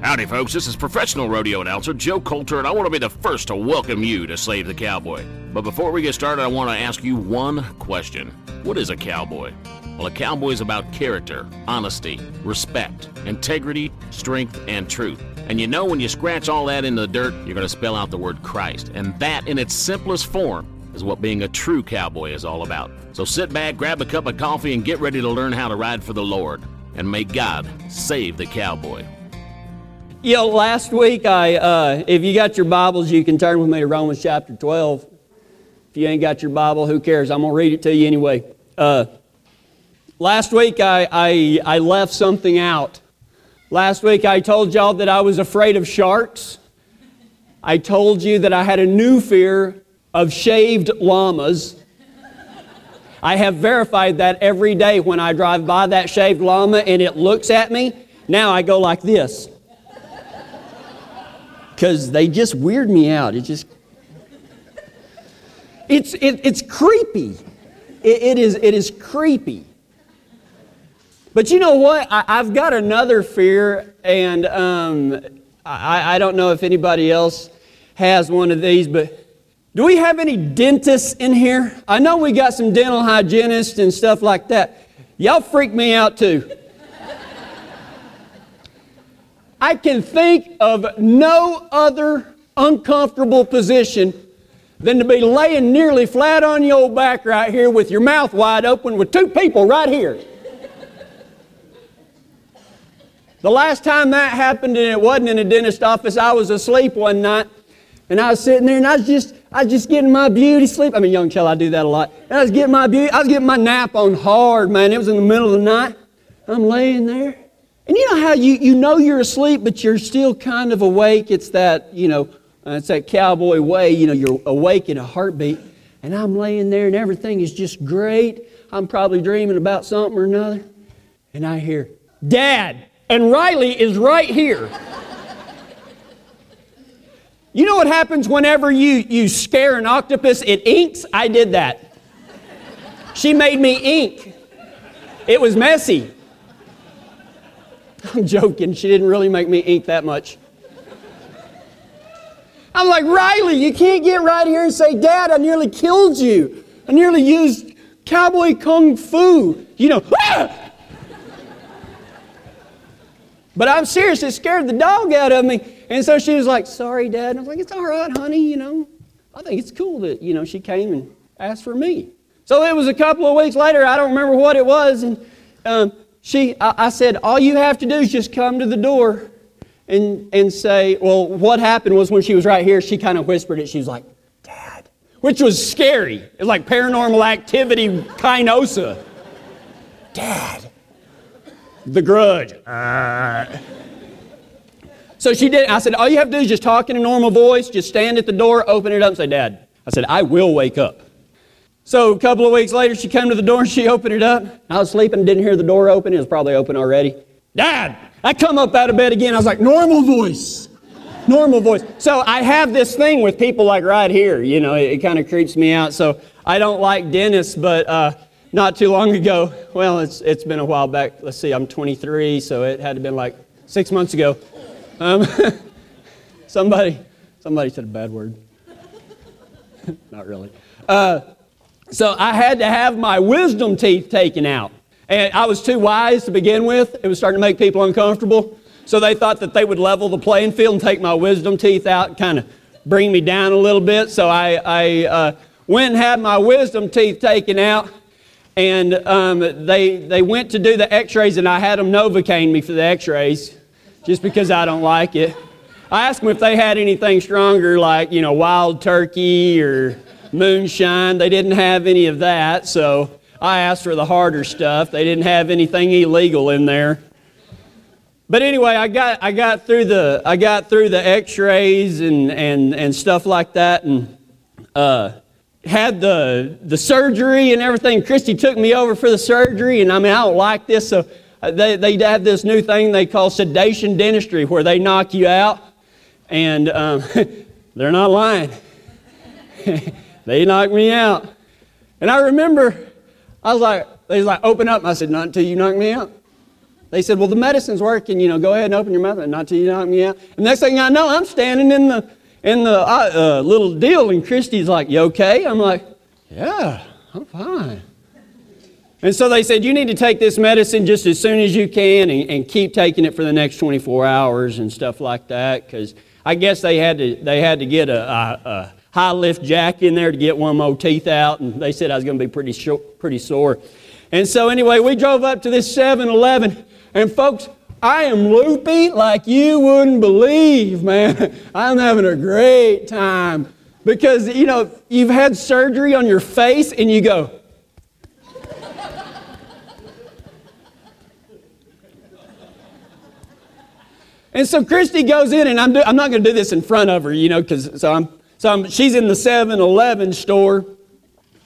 Howdy, folks. This is professional rodeo announcer Joe Coulter, and I want to be the first to welcome you to Save the Cowboy. But before we get started, I want to ask you one question What is a cowboy? Well, a cowboy is about character, honesty, respect, integrity, strength, and truth. And you know, when you scratch all that into the dirt, you're going to spell out the word Christ. And that, in its simplest form, is what being a true cowboy is all about. So sit back, grab a cup of coffee, and get ready to learn how to ride for the Lord. And may God save the cowboy. You know, last week, I, uh, if you got your Bibles, you can turn with me to Romans chapter 12. If you ain't got your Bible, who cares? I'm going to read it to you anyway. Uh, last week, I, I, I left something out. Last week, I told y'all that I was afraid of sharks. I told you that I had a new fear of shaved llamas. I have verified that every day when I drive by that shaved llama and it looks at me. Now I go like this because they just weird me out. It just, it's, it, it's creepy. It, it, is, it is creepy. But you know what? I, have got another fear, and um, I, I don't know if anybody else has one of these, but do we have any dentists in here? I know we got some dental hygienists and stuff like that. Y'all freak me out too. I can think of no other uncomfortable position than to be laying nearly flat on your back right here with your mouth wide open with two people right here. the last time that happened, and it wasn't in a dentist office, I was asleep one night, and I was sitting there, and I was just, I was just getting my beauty sleep. I mean, young child, I do that a lot. And I was getting my beauty, I was getting my nap on hard, man. It was in the middle of the night. I'm laying there. And you know how you, you know you're asleep, but you're still kind of awake? It's that, you know, uh, it's that cowboy way, you know, you're awake in a heartbeat. And I'm laying there and everything is just great. I'm probably dreaming about something or another. And I hear, Dad! And Riley is right here. you know what happens whenever you, you scare an octopus? It inks. I did that. She made me ink. It was messy. I'm joking. She didn't really make me eat that much. I'm like, Riley, you can't get right here and say, Dad, I nearly killed you. I nearly used cowboy kung fu. You know, ah! But I'm serious, it scared the dog out of me. And so she was like, Sorry, Dad. And I was like, It's all right, honey, you know. I think it's cool that, you know, she came and asked for me. So it was a couple of weeks later, I don't remember what it was, and um, she, I, said, all you have to do is just come to the door and, and say, well, what happened was when she was right here, she kind of whispered it. She was like, Dad, which was scary. It was like paranormal activity, kinosa. Dad, the grudge. Uh. So she did. I said, all you have to do is just talk in a normal voice, just stand at the door, open it up, and say, Dad. I said, I will wake up. So a couple of weeks later, she came to the door and she opened it up. I was sleeping, didn't hear the door open. It was probably open already. Dad, I come up out of bed again. I was like, normal voice. Normal voice. So I have this thing with people like right here. You know, it, it kind of creeps me out. So I don't like dentists, but uh, not too long ago, well, it's, it's been a while back. Let's see, I'm 23, so it had to been like six months ago. Um, somebody, somebody said a bad word. not really. Uh, so I had to have my wisdom teeth taken out. And I was too wise to begin with. It was starting to make people uncomfortable. So they thought that they would level the playing field and take my wisdom teeth out kind of bring me down a little bit. So I, I uh, went and had my wisdom teeth taken out. And um, they, they went to do the x rays, and I had them Novocaine me for the x rays just because I don't like it. I asked them if they had anything stronger, like, you know, wild turkey or moonshine. They didn't have any of that, so I asked for the harder stuff. They didn't have anything illegal in there. But anyway, I got, I got through the, I got through the x-rays and, and, and stuff like that and uh, had the, the surgery and everything. Christy took me over for the surgery and I mean, I don't like this. So uh, they, they have this new thing they call sedation dentistry where they knock you out and um, they're not lying. They knocked me out. And I remember, I was like, they was like, open up. I said, not until you knock me out. They said, Well, the medicine's working, you know, go ahead and open your mouth and not until you knock me out. And next thing I know, I'm standing in the, in the uh, uh, little deal, and Christy's like, You okay? I'm like, Yeah, I'm fine. And so they said, You need to take this medicine just as soon as you can and, and keep taking it for the next 24 hours and stuff like that. Because I guess they had to, they had to get a, a, a, high lift jack in there to get one more teeth out. And they said I was going to be pretty, short, pretty sore. And so, anyway, we drove up to this 7 Eleven. And, folks, I am loopy like you wouldn't believe, man. I'm having a great time. Because, you know, you've had surgery on your face and you go, And so Christy goes in, and I'm, do, I'm not going to do this in front of her, you know, because so I'm, so I'm, she's in the 7 Eleven store,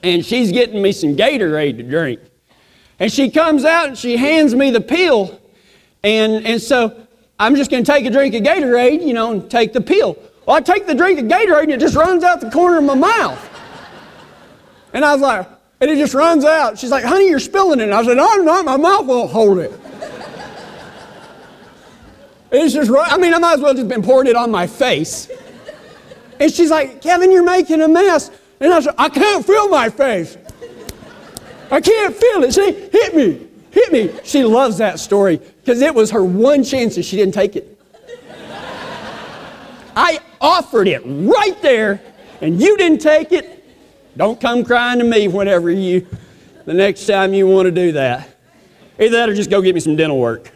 and she's getting me some Gatorade to drink. And she comes out and she hands me the pill, and, and so I'm just going to take a drink of Gatorade, you know, and take the pill. Well, I take the drink of Gatorade, and it just runs out the corner of my mouth. And I was like, and it just runs out. She's like, honey, you're spilling it. And I said, no, I'm not. My mouth won't hold it. It's just. I mean, I might as well just been pouring it on my face. And she's like, Kevin, you're making a mess. And I said, I can't feel my face. I can't feel it. See, hit me, hit me. She loves that story because it was her one chance and she didn't take it. I offered it right there and you didn't take it. Don't come crying to me whenever you, the next time you want to do that. Either that or just go get me some dental work.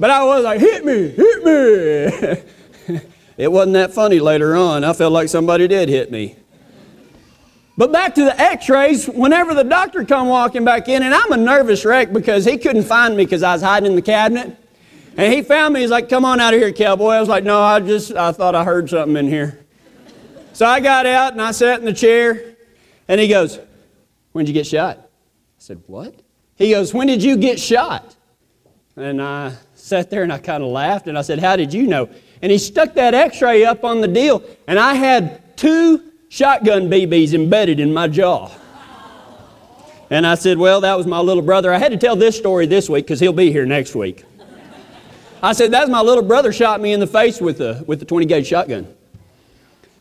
But I was like, hit me, hit me. it wasn't that funny later on. I felt like somebody did hit me. But back to the x-rays, whenever the doctor come walking back in, and I'm a nervous wreck because he couldn't find me because I was hiding in the cabinet. And he found me, he's like, come on out of here, cowboy. I was like, no, I just, I thought I heard something in here. So I got out and I sat in the chair, and he goes, when'd you get shot? I said, what? He goes, when did you get shot? And I sat there and I kind of laughed and I said, How did you know? And he stuck that x ray up on the deal, and I had two shotgun BBs embedded in my jaw. And I said, Well, that was my little brother. I had to tell this story this week because he'll be here next week. I said, That's my little brother shot me in the face with the, with the 20 gauge shotgun.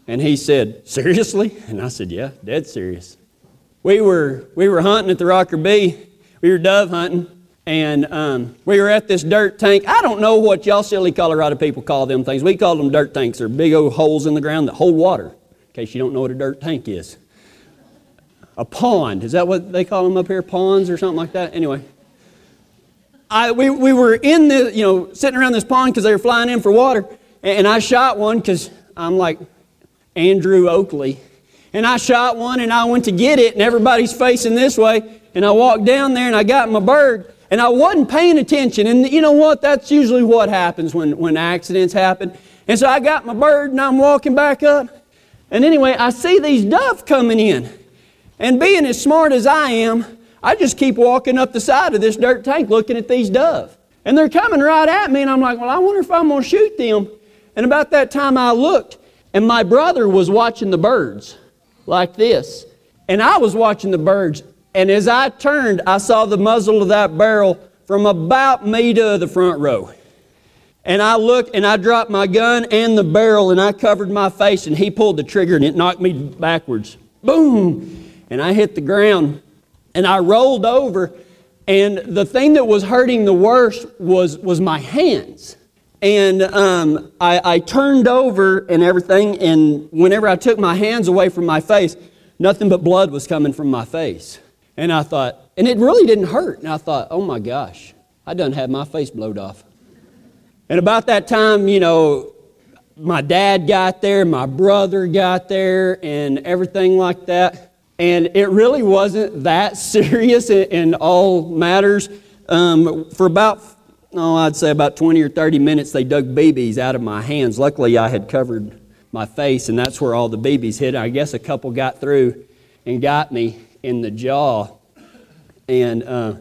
And he said, Seriously? And I said, Yeah, dead serious. We were, we were hunting at the Rocker Bee. We were dove hunting. And um, we were at this dirt tank. I don't know what y'all silly Colorado people call them things. We call them dirt tanks. They're big old holes in the ground that hold water, in case you don't know what a dirt tank is. A pond. Is that what they call them up here? Ponds or something like that? Anyway. I, we, we were in the, you know, sitting around this pond because they were flying in for water. And I shot one because I'm like Annie Oakley. And I shot one and I went to get it, and everybody's facing this way. And I walked down there and I got my bird and I wasn't paying attention. And you know what? That's usually what happens when, when accidents happen. And so I got my bird and I'm walking back up. And anyway, I see these doves coming in. And being as smart as I am, I just keep walking up the side of this dirt tank looking at these doves. And they're coming right at me, and I'm like, well, I wonder if I'm going to shoot them. And about that time I looked, and my brother was watching the birds like this. And I was watching the birds, and as I turned, I saw the muzzle of that barrel from about me to the front row. And I looked and I dropped my gun and the barrel and I covered my face and he pulled the trigger and it knocked me backwards. Boom! And I hit the ground and I rolled over and the thing that was hurting the worst was, was my hands. And um, I, I turned over and everything, and whenever I took my hands away from my face, nothing but blood was coming from my face. And I thought, and it really didn't hurt. And I thought, oh my gosh, I done had my face blowed off. And about that time, you know, my dad got there, my brother got there, and everything like that. And it really wasn't that serious in, in all matters. Um, for about, oh, I'd say about 20 or 30 minutes, they dug BBs out of my hands. Luckily, I had covered my face, and that's where all the BBs hit. I guess a couple got through and got me in the jaw. And uh,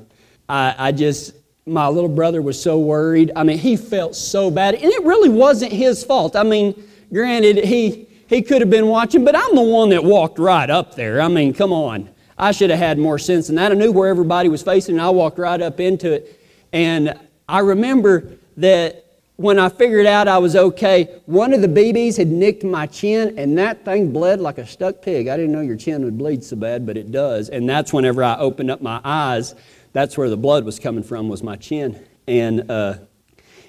I, I just, my little brother was so worried. I mean, he felt so bad. And it really wasn't his fault. I mean, granted, he, he could have been watching, but I'm the one that walked right up there. I mean, come on. I should have had more sense than that. I knew where everybody was facing, and I walked right up into it. And I remember that when I figured out I was okay, one of the BBs had nicked my chin, and that thing bled like a stuck pig. I didn't know your chin would bleed so bad, but it does. And that's whenever I opened up my eyes, that's where the blood was coming from, was my chin. And uh,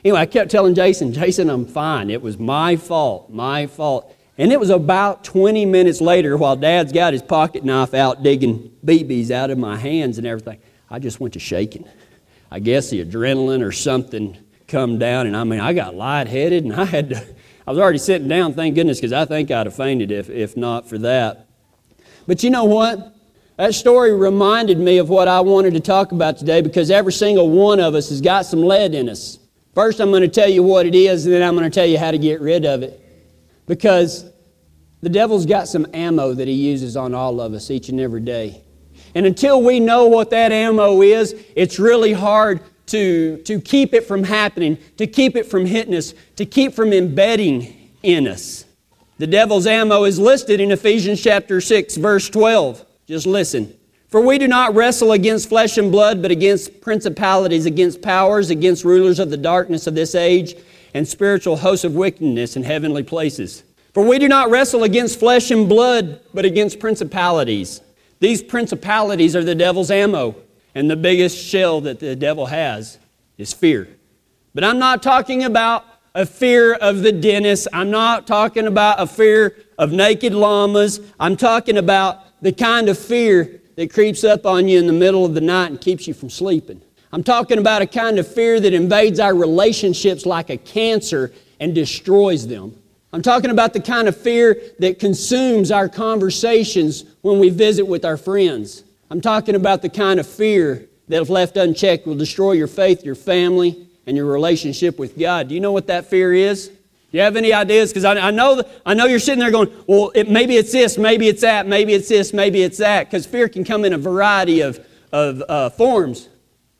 anyway, I kept telling Jason, Jason, I'm fine. It was my fault, my fault. And it was about 20 minutes later, while Dad's got his pocket knife out digging BBs out of my hands and everything, I just went to shaking. I guess the adrenaline or something come down, and I mean, I got lightheaded, and I had to, I was already sitting down, thank goodness, because I think I'd have fainted if, if not for that. But you know what? That story reminded me of what I wanted to talk about today because every single one of us has got some lead in us. First, I'm going to tell you what it is, and then I'm going to tell you how to get rid of it. Because the devil's got some ammo that he uses on all of us each and every day. And until we know what that ammo is, it's really hard to, to keep it from happening, to keep it from hitting us, to keep from embedding in us. The devil's ammo is listed in Ephesians chapter 6, verse 12. Just listen. For we do not wrestle against flesh and blood, but against principalities, against powers, against rulers of the darkness of this age, and spiritual hosts of wickedness in heavenly places. For we do not wrestle against flesh and blood, but against principalities these principalities are the devil's ammo, and the biggest shell that the devil has is fear. But I'm not talking about a fear of the dentist. I'm not talking about a fear of naked llamas. I'm talking about the kind of fear that creeps up on you in the middle of the night and keeps you from sleeping. I'm talking about a kind of fear that invades our relationships like a cancer and destroys them. I'm talking about the kind of fear that consumes our conversations when we visit with our friends. I'm talking about the kind of fear that, if left unchecked, will destroy your faith, your family, and your relationship with God. Do you know what that fear is? Do you have any ideas? Because I, I, know, I know you're sitting there going, well, it, maybe it's this, maybe it's that, maybe it's this, maybe it's that. Because fear can come in a variety of, of uh, forms.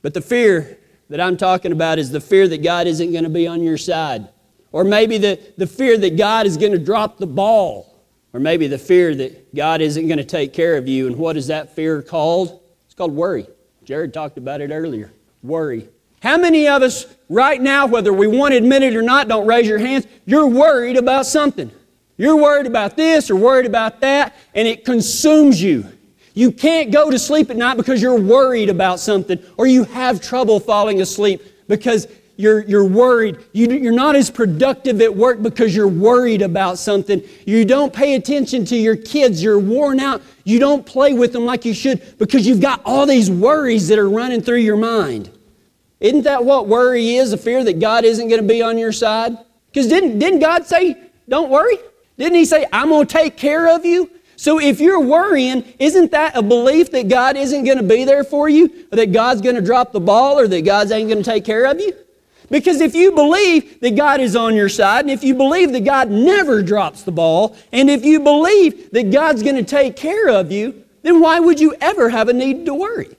But the fear that I'm talking about is the fear that God isn't going to be on your side. Or maybe the, the fear that God is going to drop the ball. Or maybe the fear that God isn't going to take care of you. And what is that fear called? It's called worry. Jared talked about it earlier. Worry. How many of us right now, whether we want to admit it or not, don't raise your hands, you're worried about something. You're worried about this or worried about that, and it consumes you. You can't go to sleep at night because you're worried about something, or you have trouble falling asleep because you're, you're worried. You, you're not as productive at work because you're worried about something. You don't pay attention to your kids. You're worn out. You don't play with them like you should because you've got all these worries that are running through your mind. Isn't that what worry is? A fear that God isn't going to be on your side? Because didn't, didn't God say, don't worry? Didn't He say, I'm going to take care of you? So if you're worrying, isn't that a belief that God isn't going to be there for you? Or that God's going to drop the ball or that God's ain't going to take care of you? Because if you believe that God is on your side, and if you believe that God never drops the ball, and if you believe that God's going to take care of you, then why would you ever have a need to worry?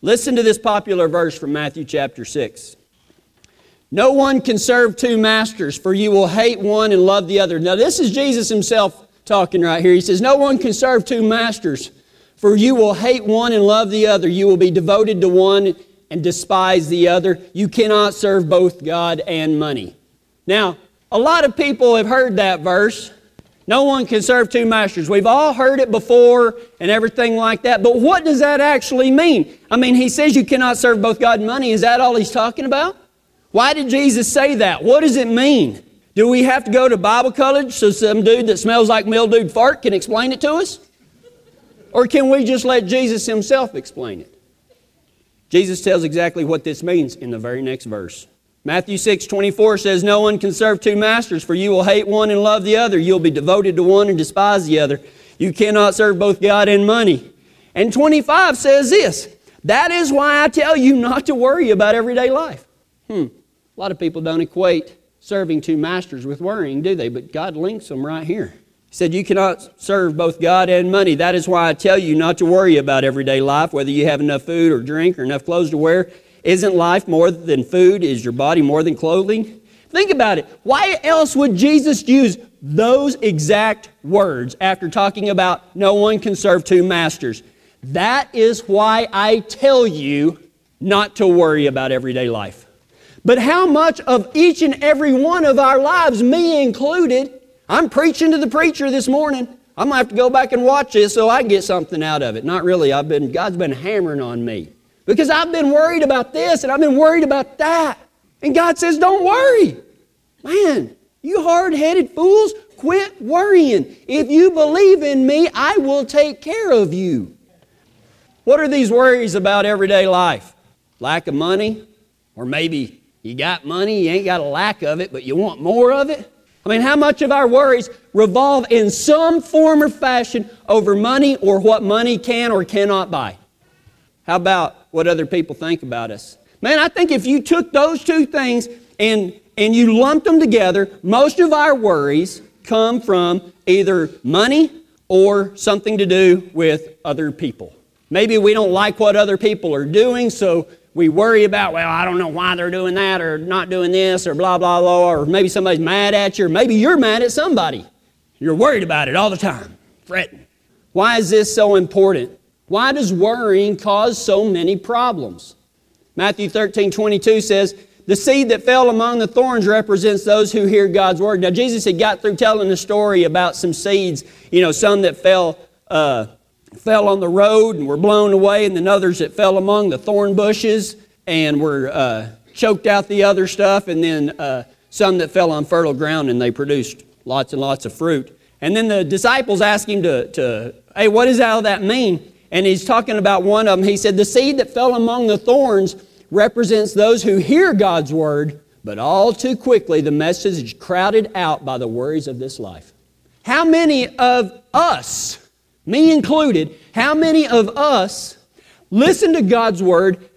Listen to this popular verse from Matthew chapter 6. No one can serve two masters, for you will hate one and love the other. Now, this is Jesus himself talking right here. He says, No one can serve two masters, for you will hate one and love the other. You will be devoted to one and despise the other. You cannot serve both God and money. Now, a lot of people have heard that verse. No one can serve two masters. We've all heard it before and everything like that. But what does that actually mean? I mean, he says you cannot serve both God and money. Is that all he's talking about? Why did Jesus say that? What does it mean? Do we have to go to Bible college so some dude that smells like mildewed fart can explain it to us? Or can we just let Jesus himself explain it? Jesus tells exactly what this means in the very next verse. Matthew 6 24 says, No one can serve two masters, for you will hate one and love the other. You'll be devoted to one and despise the other. You cannot serve both God and money. And 25 says this That is why I tell you not to worry about everyday life. Hmm. A lot of people don't equate serving two masters with worrying, do they? But God links them right here. He said, You cannot serve both God and money. That is why I tell you not to worry about everyday life, whether you have enough food or drink or enough clothes to wear. Isn't life more than food? Is your body more than clothing? Think about it. Why else would Jesus use those exact words after talking about no one can serve two masters? That is why I tell you not to worry about everyday life. But how much of each and every one of our lives, me included, I'm preaching to the preacher this morning. I'm gonna have to go back and watch this so I can get something out of it. Not really. I've been God's been hammering on me because I've been worried about this and I've been worried about that. And God says, "Don't worry, man. You hard-headed fools, quit worrying. If you believe in me, I will take care of you." What are these worries about everyday life? Lack of money, or maybe you got money, you ain't got a lack of it, but you want more of it? I mean, how much of our worries revolve in some form or fashion over money or what money can or cannot buy? How about what other people think about us? Man, I think if you took those two things and, and you lumped them together, most of our worries come from either money or something to do with other people. Maybe we don't like what other people are doing, so we worry about, well, I don't know why they're doing that or not doing this or blah, blah, blah, or maybe somebody's mad at you, or maybe you're mad at somebody. You're worried about it all the time, fretting. Why is this so important? Why does worrying cause so many problems? Matthew 13, 22 says, The seed that fell among the thorns represents those who hear God's word. Now, Jesus had got through telling the story about some seeds, you know, some that fell. Uh, fell on the road and were blown away, and then others that fell among the thorn bushes and were uh, choked out the other stuff, and then uh, some that fell on fertile ground and they produced lots and lots of fruit. And then the disciples asked him to, to hey, what does all that mean? And he's talking about one of them. He said, The seed that fell among the thorns represents those who hear God's word, but all too quickly the message is crowded out by the worries of this life. How many of us me included, how many of us listen to God's Word,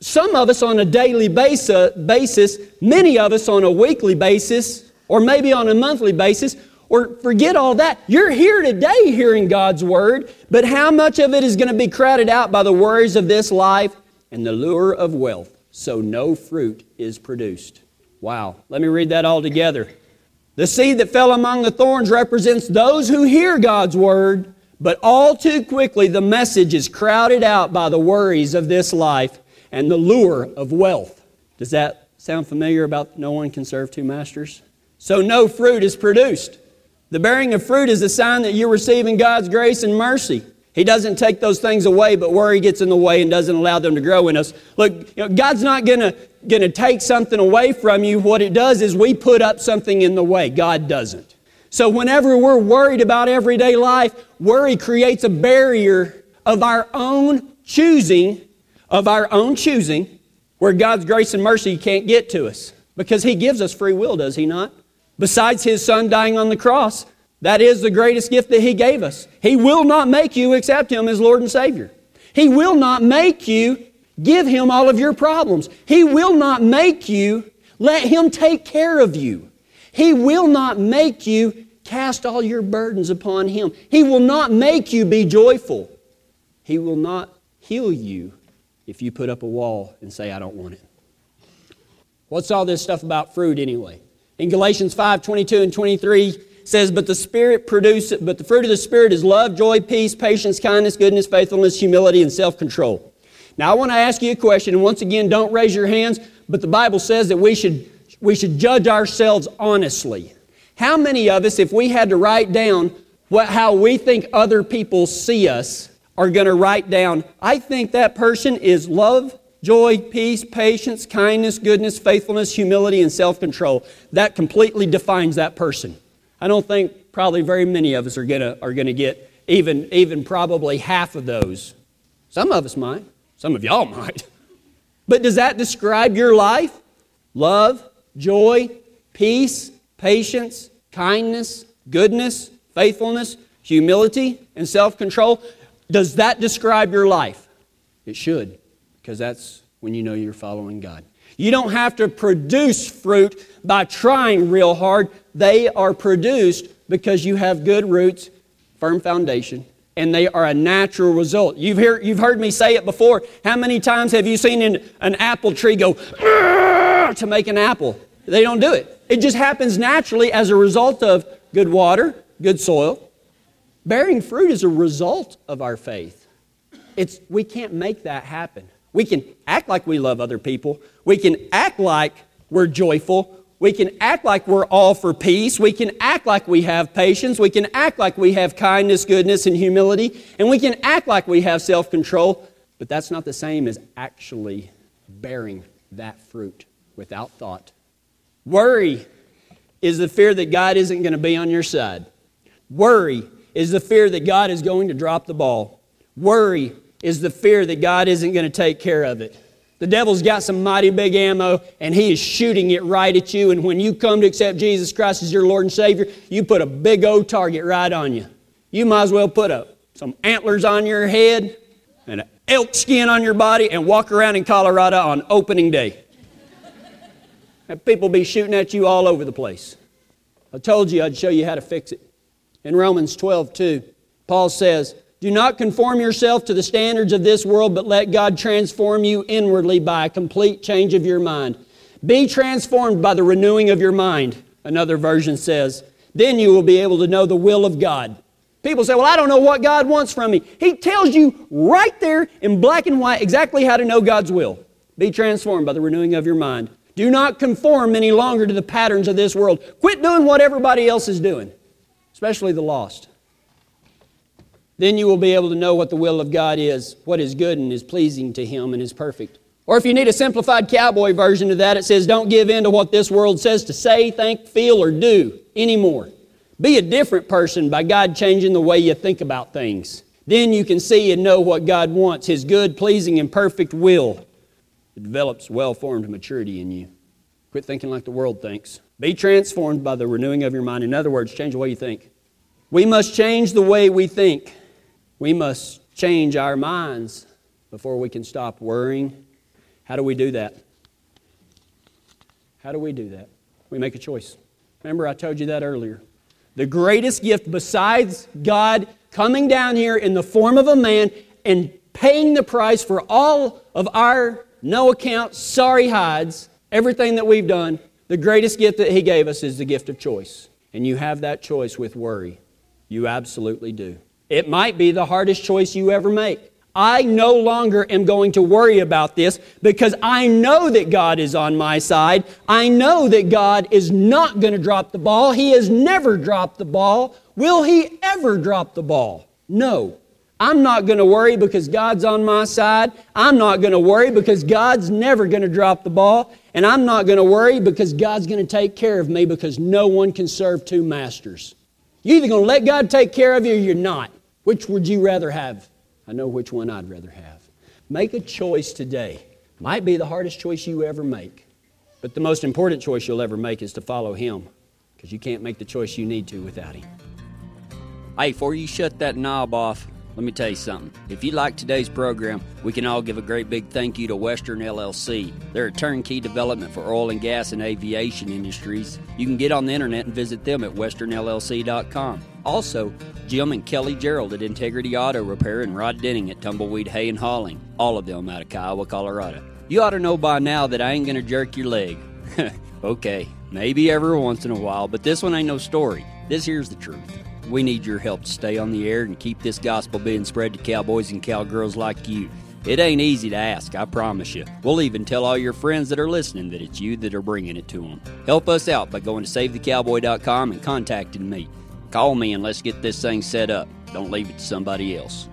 some of us on a daily basis, many of us on a weekly basis, or maybe on a monthly basis, or forget all that. You're here today hearing God's Word, but how much of it is going to be crowded out by the worries of this life and the lure of wealth, so no fruit is produced? Wow. Let me read that all together. The seed that fell among the thorns represents those who hear God's Word but all too quickly, the message is crowded out by the worries of this life and the lure of wealth. Does that sound familiar about no one can serve two masters? So, no fruit is produced. The bearing of fruit is a sign that you're receiving God's grace and mercy. He doesn't take those things away, but worry gets in the way and doesn't allow them to grow in us. Look, you know, God's not going to take something away from you. What it does is we put up something in the way. God doesn't. So, whenever we're worried about everyday life, worry creates a barrier of our own choosing, of our own choosing, where God's grace and mercy can't get to us. Because He gives us free will, does He not? Besides His Son dying on the cross, that is the greatest gift that He gave us. He will not make you accept Him as Lord and Savior. He will not make you give Him all of your problems. He will not make you let Him take care of you. He will not make you Cast all your burdens upon Him. He will not make you be joyful. He will not heal you if you put up a wall and say, I don't want it. What's all this stuff about fruit anyway? In Galatians 5 22 and 23 says, But the Spirit produce, but the fruit of the Spirit is love, joy, peace, patience, kindness, goodness, faithfulness, humility, and self control. Now I want to ask you a question, and once again, don't raise your hands, but the Bible says that we should, we should judge ourselves honestly. How many of us, if we had to write down what, how we think other people see us, are going to write down, I think that person is love, joy, peace, patience, kindness, goodness, faithfulness, humility, and self control. That completely defines that person. I don't think probably very many of us are going to, are to get even, even probably half of those. Some of us might, some of y'all might. But does that describe your life? Love, joy, peace, patience, kindness, goodness, faithfulness, humility, and self control. Does that describe your life? It should, because that's when you know you're following God. You don't have to produce fruit by trying real hard. They are produced because you have good roots, firm foundation, and they are a natural result. You've, hear, you've heard me say it before. How many times have you seen an, an apple tree go to make an apple? They don't do it. It just happens naturally as a result of good water, good soil. Bearing fruit is a result of our faith. It's, we can't make that happen. We can act like we love other people. We can act like we're joyful. We can act like we're all for peace. We can act like we have patience. We can act like we have kindness, goodness, and humility. And we can act like we have self control. But that's not the same as actually bearing that fruit without thought. Worry is the fear that God isn't going to be on your side. Worry is the fear that God is going to drop the ball. Worry is the fear that God isn't going to take care of it. The devil's got some mighty big ammo and he is shooting it right at you. And when you come to accept Jesus Christ as your Lord and Savior, you put a big old target right on you. You might as well put a, some antlers on your head and an elk skin on your body and walk around in Colorado on opening day. And people be shooting at you all over the place. I told you I'd show you how to fix it. In Romans 12, 2, Paul says, do not conform yourself to the standards of this world, but let God transform you inwardly by a complete change of your mind. Be transformed by the renewing of your mind, another version says. Then you will be able to know the will of God. People say, Well, I don't know what God wants from me. He tells you right there in black and white exactly how to know God's will. Be transformed by the renewing of your mind. Do not conform any longer to the patterns of this world. Quit doing what everybody else is doing, especially the lost. Then you will be able to know what the will of God is, what is good and is pleasing to Him and is perfect. Or if you need a simplified cowboy version of that, it says, Don't give in to what this world says to say, think, feel, or do anymore. Be a different person by God changing the way you think about things. Then you can see and know what God wants, His good, pleasing, and perfect will. It develops well formed maturity in you. Quit thinking like the world thinks. Be transformed by the renewing of your mind. In other words, change the way you think. We must change the way we think. We must change our minds before we can stop worrying. How do we do that? How do we do that? We make a choice. Remember, I told you that earlier. The greatest gift besides God coming down here in the form of a man and paying the price for all of our no account, sorry hides, everything that we've done, the greatest gift that He gave us is the gift of choice. And you have that choice with worry. You absolutely do. It might be the hardest choice you ever make. I no longer am going to worry about this because I know that God is on my side. I know that God is not going to drop the ball. He has never dropped the ball. Will He ever drop the ball? No. I'm not going to worry because God's on my side. I'm not going to worry because God's never going to drop the ball. And I'm not going to worry because God's going to take care of me because no one can serve two masters. You're either going to let God take care of you or you're not. Which would you rather have? I know which one I'd rather have. Make a choice today. Might be the hardest choice you ever make, but the most important choice you'll ever make is to follow Him because you can't make the choice you need to without Him. Hey, before you shut that knob off, let me tell you something. If you like today's program, we can all give a great big thank you to Western LLC. They're a turnkey development for oil and gas and aviation industries. You can get on the internet and visit them at westernllc.com. Also, Jim and Kelly Gerald at Integrity Auto Repair and Rod Denning at Tumbleweed Hay and Hauling, all of them out of Kiowa, Colorado. You ought to know by now that I ain't gonna jerk your leg. okay, maybe every once in a while, but this one ain't no story. This here's the truth. We need your help to stay on the air and keep this gospel being spread to cowboys and cowgirls like you. It ain't easy to ask, I promise you. We'll even tell all your friends that are listening that it's you that are bringing it to them. Help us out by going to SaveTheCowboy.com and contacting me. Call me and let's get this thing set up. Don't leave it to somebody else.